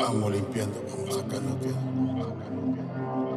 Vamos limpiando, vamos sacando todo.